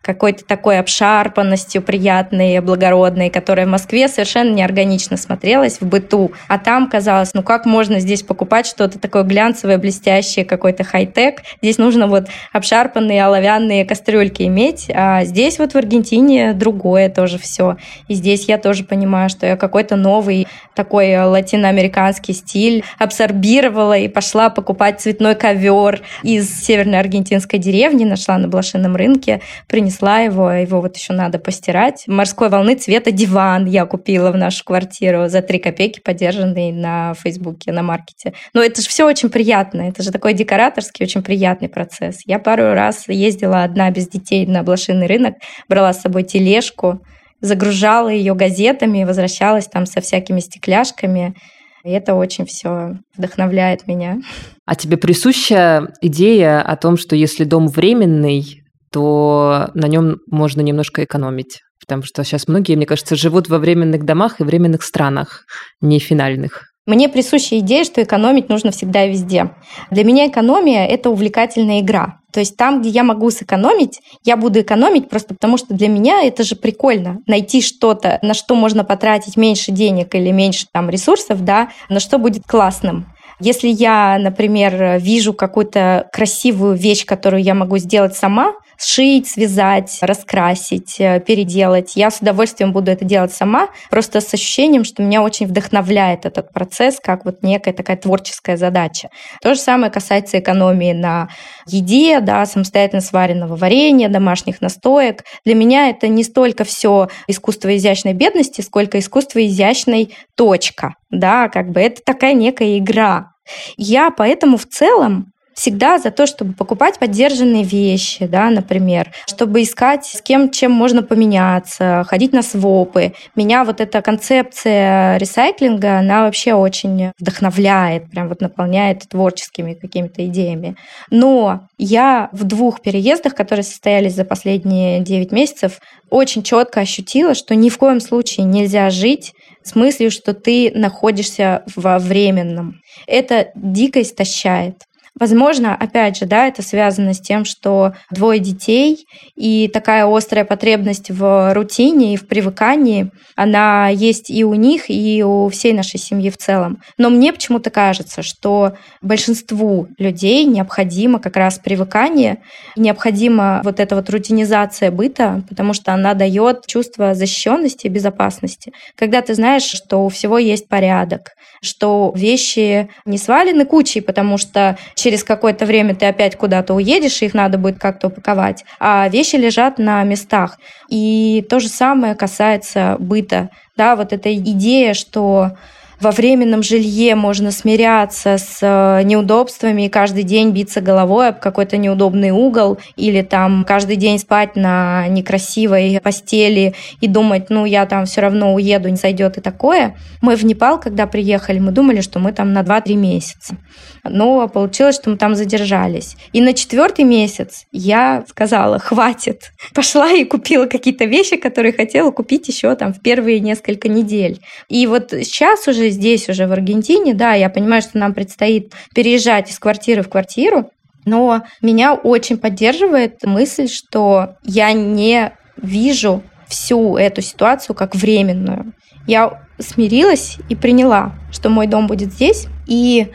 какой-то такой обшарпанностью приятной, благородной, которая в Москве совершенно неорганично смотрелась в быту. А там казалось, ну как можно здесь покупать что-то такое глянцевое, блестящее, какой-то хай-тек. Здесь нужно вот обшарпанные оловянные кастрюльки иметь. А здесь вот в Аргентине другое тоже все. И здесь я тоже понимаю, что я какой-то новый такой латиноамериканский стиль абсорбировала и пошла покупать цветной ковер из северной аргентинской деревни, нашла на блошином рынке, принесла его, его вот еще надо постирать. Морской волны цвета диван я купила в нашу квартиру за 3 копейки, подержанный на Фейсбуке, на маркете. Но это же все очень приятно, это же такой декораторский, очень приятный процесс. Я пару раз ездила одна без детей на блошиный рынок, брала с собой тележку, загружала ее газетами, возвращалась там со всякими стекляшками. И это очень все вдохновляет меня. А тебе присуща идея о том, что если дом временный, то на нем можно немножко экономить? Потому что сейчас многие, мне кажется, живут во временных домах и временных странах, не финальных. Мне присуща идея, что экономить нужно всегда и везде. Для меня экономия – это увлекательная игра. То есть там, где я могу сэкономить, я буду экономить просто потому, что для меня это же прикольно. Найти что-то, на что можно потратить меньше денег или меньше там ресурсов, да, на что будет классным. Если я, например, вижу какую-то красивую вещь, которую я могу сделать сама, сшить, связать, раскрасить, э, переделать. Я с удовольствием буду это делать сама, просто с ощущением, что меня очень вдохновляет этот процесс, как вот некая такая творческая задача. То же самое касается экономии на еде, да, самостоятельно сваренного варенья, домашних настоек. Для меня это не столько все искусство изящной бедности, сколько искусство изящной точка, да, как бы это такая некая игра. Я поэтому в целом всегда за то, чтобы покупать поддержанные вещи, да, например, чтобы искать с кем, чем можно поменяться, ходить на свопы. Меня вот эта концепция ресайклинга, она вообще очень вдохновляет, прям вот наполняет творческими какими-то идеями. Но я в двух переездах, которые состоялись за последние 9 месяцев, очень четко ощутила, что ни в коем случае нельзя жить с мыслью, что ты находишься во временном. Это дико истощает. Возможно, опять же, да, это связано с тем, что двое детей и такая острая потребность в рутине и в привыкании, она есть и у них, и у всей нашей семьи в целом. Но мне почему-то кажется, что большинству людей необходимо как раз привыкание, необходима вот эта вот рутинизация быта, потому что она дает чувство защищенности и безопасности. Когда ты знаешь, что у всего есть порядок, что вещи не свалены кучей, потому что через какое-то время ты опять куда-то уедешь, и их надо будет как-то упаковать, а вещи лежат на местах. И то же самое касается быта. Да, вот эта идея, что во временном жилье можно смиряться с э, неудобствами и каждый день биться головой об какой-то неудобный угол или там каждый день спать на некрасивой постели и думать, ну, я там все равно уеду, не сойдет и такое. Мы в Непал, когда приехали, мы думали, что мы там на 2-3 месяца. Но получилось, что мы там задержались. И на четвертый месяц я сказала, хватит. Пошла и купила какие-то вещи, которые хотела купить еще там в первые несколько недель. И вот сейчас уже здесь, уже в Аргентине, да, я понимаю, что нам предстоит переезжать из квартиры в квартиру, но меня очень поддерживает мысль, что я не вижу всю эту ситуацию как временную. Я смирилась и приняла, что мой дом будет здесь, и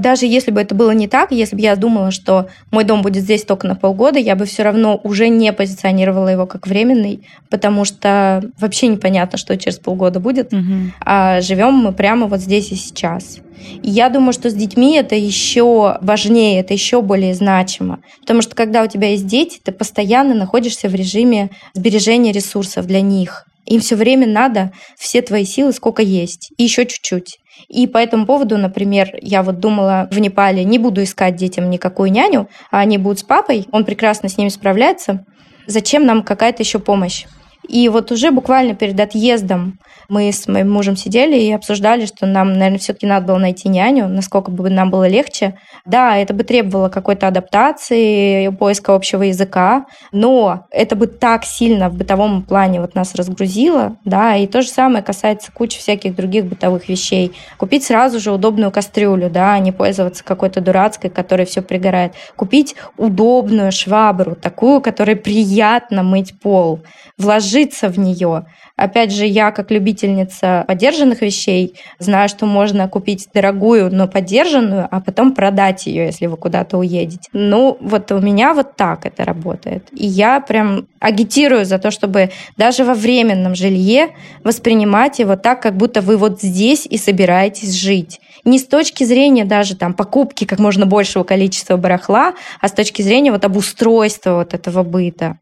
даже если бы это было не так, если бы я думала, что мой дом будет здесь только на полгода, я бы все равно уже не позиционировала его как временный, потому что вообще непонятно, что через полгода будет. Угу. А живем мы прямо вот здесь и сейчас. И я думаю, что с детьми это еще важнее, это еще более значимо. Потому что когда у тебя есть дети, ты постоянно находишься в режиме сбережения ресурсов для них. Им все время надо все твои силы, сколько есть, и еще чуть-чуть. И по этому поводу, например, я вот думала в Непале, не буду искать детям никакую няню, а они будут с папой, он прекрасно с ними справляется. Зачем нам какая-то еще помощь? И вот уже буквально перед отъездом мы с моим мужем сидели и обсуждали, что нам, наверное, все-таки надо было найти няню, насколько бы нам было легче. Да, это бы требовало какой-то адаптации, поиска общего языка, но это бы так сильно в бытовом плане вот нас разгрузило, да, и то же самое касается кучи всяких других бытовых вещей. Купить сразу же удобную кастрюлю, да, а не пользоваться какой-то дурацкой, которая все пригорает. Купить удобную швабру, такую, которой приятно мыть пол, вложиться в нее. Опять же, я как любительница подержанных вещей знаю, что можно купить дорогую, но подержанную, а потом продать ее, если вы куда-то уедете. Ну, вот у меня вот так это работает. И я прям агитирую за то, чтобы даже во временном жилье воспринимать его так, как будто вы вот здесь и собираетесь жить. Не с точки зрения даже там покупки как можно большего количества барахла, а с точки зрения вот обустройства вот этого быта.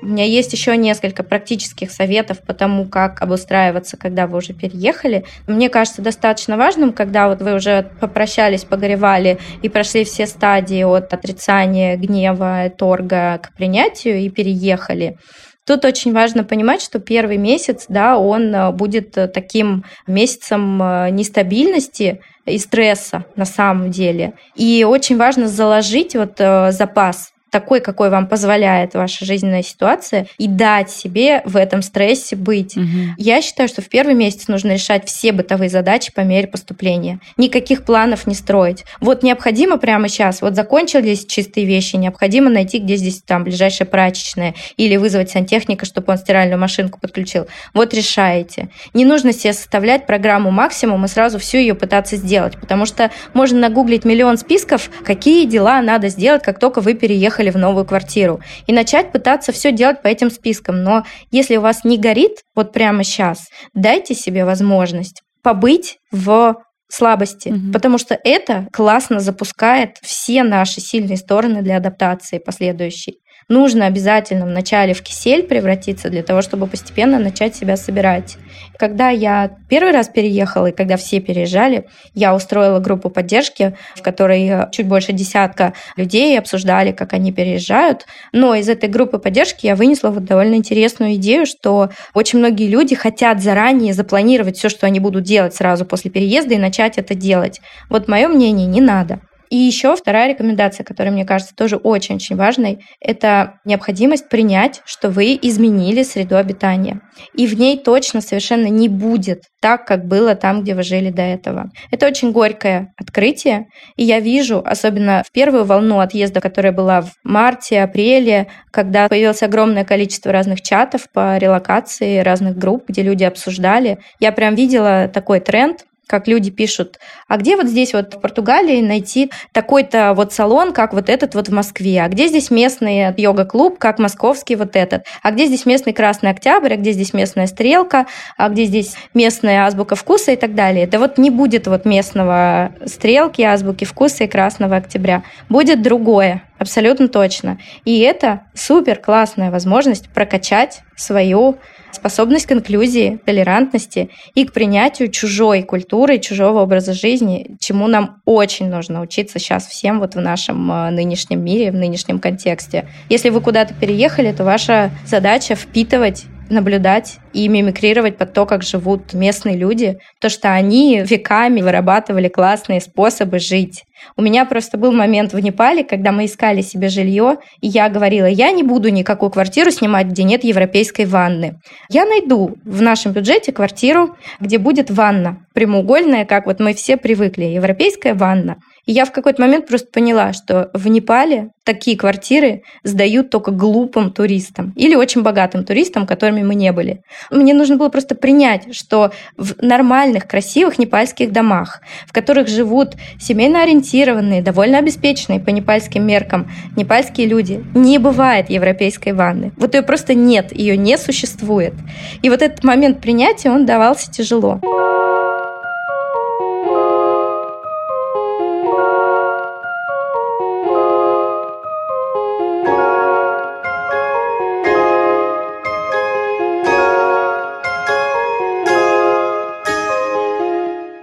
У меня есть еще несколько практических советов по тому, как обустраиваться, когда вы уже переехали. Мне кажется достаточно важным, когда вот вы уже попрощались, погоревали и прошли все стадии от отрицания, гнева, торга к принятию и переехали. Тут очень важно понимать, что первый месяц, да, он э, будет таким месяцем э, нестабильности и стресса на самом деле. И очень важно заложить вот э, запас такой, какой вам позволяет ваша жизненная ситуация, и дать себе в этом стрессе быть. Угу. Я считаю, что в первый месяц нужно решать все бытовые задачи по мере поступления. Никаких планов не строить. Вот необходимо прямо сейчас, вот закончились чистые вещи, необходимо найти, где здесь там ближайшая прачечная, или вызвать сантехника, чтобы он стиральную машинку подключил. Вот решаете. Не нужно себе составлять программу максимум и сразу всю ее пытаться сделать, потому что можно нагуглить миллион списков, какие дела надо сделать, как только вы переехали переехали в новую квартиру, и начать пытаться все делать по этим спискам. Но если у вас не горит вот прямо сейчас, дайте себе возможность побыть в слабости, угу. потому что это классно запускает все наши сильные стороны для адаптации последующей нужно обязательно вначале в кисель превратиться для того, чтобы постепенно начать себя собирать. Когда я первый раз переехала, и когда все переезжали, я устроила группу поддержки, в которой чуть больше десятка людей обсуждали, как они переезжают. Но из этой группы поддержки я вынесла вот довольно интересную идею, что очень многие люди хотят заранее запланировать все, что они будут делать сразу после переезда и начать это делать. Вот мое мнение, не надо. И еще вторая рекомендация, которая, мне кажется, тоже очень-очень важной, это необходимость принять, что вы изменили среду обитания. И в ней точно совершенно не будет так, как было там, где вы жили до этого. Это очень горькое открытие, и я вижу, особенно в первую волну отъезда, которая была в марте, апреле, когда появилось огромное количество разных чатов по релокации, разных групп, где люди обсуждали, я прям видела такой тренд, как люди пишут, а где вот здесь вот в Португалии найти такой-то вот салон, как вот этот вот в Москве, а где здесь местный йога-клуб, как московский вот этот, а где здесь местный Красный Октябрь, а где здесь местная Стрелка, а где здесь местная азбука вкуса? и так далее. Это вот не будет вот местного Стрелки, азбуки вкуса и Красного Октября. Будет другое, абсолютно точно. И это супер классная возможность прокачать свою способность к инклюзии, толерантности и к принятию чужой культуры, чужого образа жизни, чему нам очень нужно учиться сейчас всем вот в нашем э, нынешнем мире, в нынешнем контексте. Если вы куда-то переехали, то ваша задача впитывать наблюдать и мимикрировать под то, как живут местные люди, то, что они веками вырабатывали классные способы жить. У меня просто был момент в Непале, когда мы искали себе жилье, и я говорила, я не буду никакую квартиру снимать, где нет европейской ванны. Я найду в нашем бюджете квартиру, где будет ванна прямоугольная, как вот мы все привыкли, европейская ванна. И я в какой-то момент просто поняла, что в Непале такие квартиры сдают только глупым туристам или очень богатым туристам, которыми мы не были. Мне нужно было просто принять, что в нормальных, красивых непальских домах, в которых живут семейно ориентированные, довольно обеспеченные по непальским меркам непальские люди, не бывает европейской ванны. Вот ее просто нет, ее не существует. И вот этот момент принятия, он давался тяжело.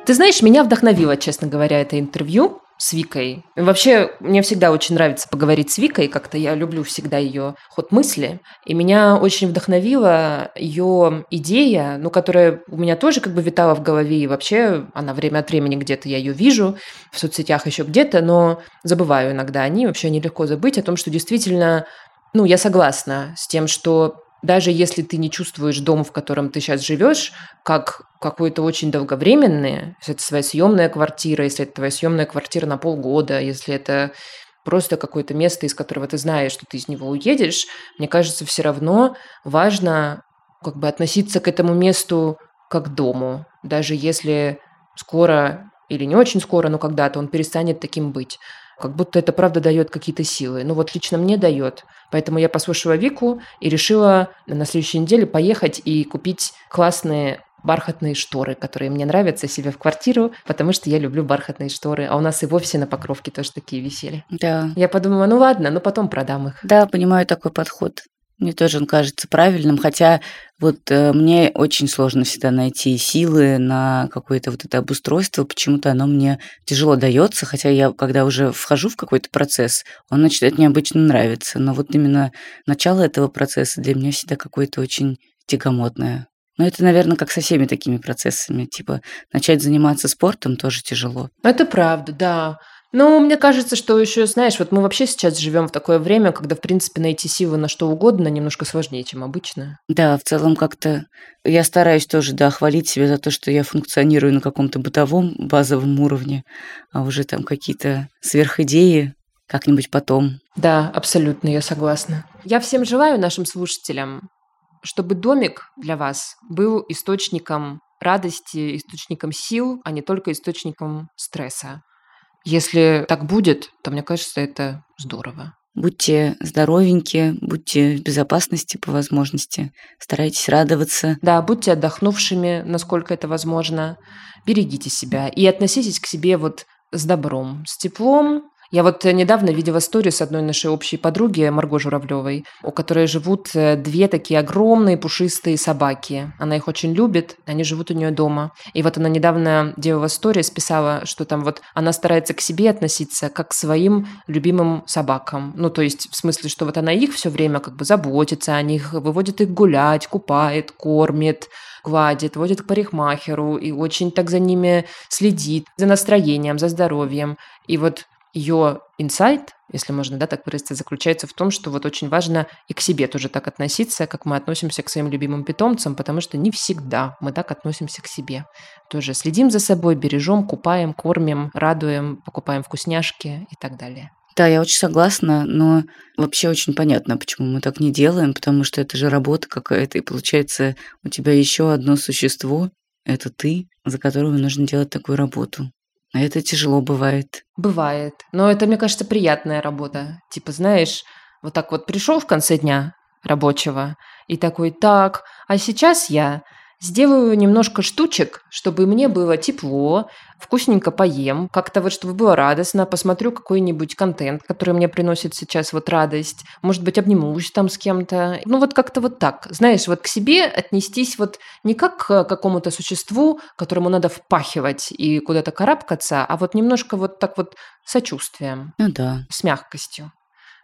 Ты знаешь, меня вдохновило, честно говоря, это интервью с Викой. Вообще, мне всегда очень нравится поговорить с Викой, как-то я люблю всегда ее ход мысли. И меня очень вдохновила ее идея, ну, которая у меня тоже как бы витала в голове, и вообще она время от времени где-то я ее вижу, в соцсетях еще где-то, но забываю иногда о ней, вообще нелегко забыть о том, что действительно, ну, я согласна с тем, что даже если ты не чувствуешь дом, в котором ты сейчас живешь, как какой-то очень долговременный, если это своя съемная квартира, если это твоя съемная квартира на полгода, если это просто какое-то место, из которого ты знаешь, что ты из него уедешь, мне кажется, все равно важно как бы относиться к этому месту как к дому, даже если скоро или не очень скоро, но когда-то он перестанет таким быть. Как будто это правда дает какие-то силы. Ну вот лично мне дает. Поэтому я послушала Вику и решила на следующей неделе поехать и купить классные бархатные шторы, которые мне нравятся себе в квартиру, потому что я люблю бархатные шторы. А у нас и вовсе на покровке тоже такие висели. Да. Я подумала, ну ладно, но потом продам их. Да, понимаю такой подход. Мне тоже он кажется правильным, хотя вот э, мне очень сложно всегда найти силы на какое-то вот это обустройство, почему-то оно мне тяжело дается, хотя я, когда уже вхожу в какой-то процесс, он начинает мне обычно нравиться, но вот именно начало этого процесса для меня всегда какое-то очень тягомотное. Но это, наверное, как со всеми такими процессами. Типа, начать заниматься спортом тоже тяжело. Это правда, да. Ну, мне кажется, что еще, знаешь, вот мы вообще сейчас живем в такое время, когда, в принципе, найти силы на что угодно немножко сложнее, чем обычно. Да, в целом как-то я стараюсь тоже, да, хвалить себя за то, что я функционирую на каком-то бытовом базовом уровне, а уже там какие-то сверхидеи как-нибудь потом. Да, абсолютно, я согласна. Я всем желаю нашим слушателям, чтобы домик для вас был источником радости, источником сил, а не только источником стресса. Если так будет, то мне кажется, это здорово. Будьте здоровенькие, будьте в безопасности по возможности, старайтесь радоваться. Да, будьте отдохнувшими, насколько это возможно. Берегите себя и относитесь к себе вот с добром, с теплом, я вот э, недавно видела историю с одной нашей общей подруги, Марго Журавлевой, у которой живут э, две такие огромные пушистые собаки. Она их очень любит, они живут у нее дома. И вот она недавно делала историю, списала, что там вот она старается к себе относиться как к своим любимым собакам. Ну, то есть в смысле, что вот она их все время как бы заботится о них, выводит их гулять, купает, кормит, гладит, водит к парикмахеру и очень так за ними следит, за настроением, за здоровьем. И вот ее инсайт, если можно да, так выразиться, заключается в том, что вот очень важно и к себе тоже так относиться, как мы относимся к своим любимым питомцам, потому что не всегда мы так относимся к себе. Тоже следим за собой, бережем, купаем, кормим, радуем, покупаем вкусняшки и так далее. Да, я очень согласна, но вообще очень понятно, почему мы так не делаем, потому что это же работа какая-то, и получается у тебя еще одно существо, это ты, за которого нужно делать такую работу. А это тяжело бывает. Бывает. Но это, мне кажется, приятная работа. Типа, знаешь, вот так вот пришел в конце дня рабочего и такой, так, а сейчас я Сделаю немножко штучек, чтобы мне было тепло, вкусненько поем, как-то вот, чтобы было радостно, посмотрю какой-нибудь контент, который мне приносит сейчас вот радость, может быть, обнимусь там с кем-то. Ну, вот как-то вот так. Знаешь, вот к себе отнестись вот не как к какому-то существу, которому надо впахивать и куда-то карабкаться, а вот немножко вот так вот сочувствием. Ну да. С мягкостью.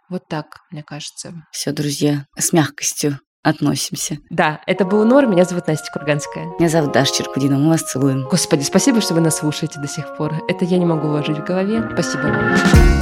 Вот так, мне кажется. Все, друзья, с мягкостью. Относимся. Да, это был Нор, меня зовут Настя Курганская. Меня зовут Даша Черкудина, мы вас целуем. Господи, спасибо, что вы нас слушаете до сих пор. Это я не могу уложить в голове. Спасибо вам.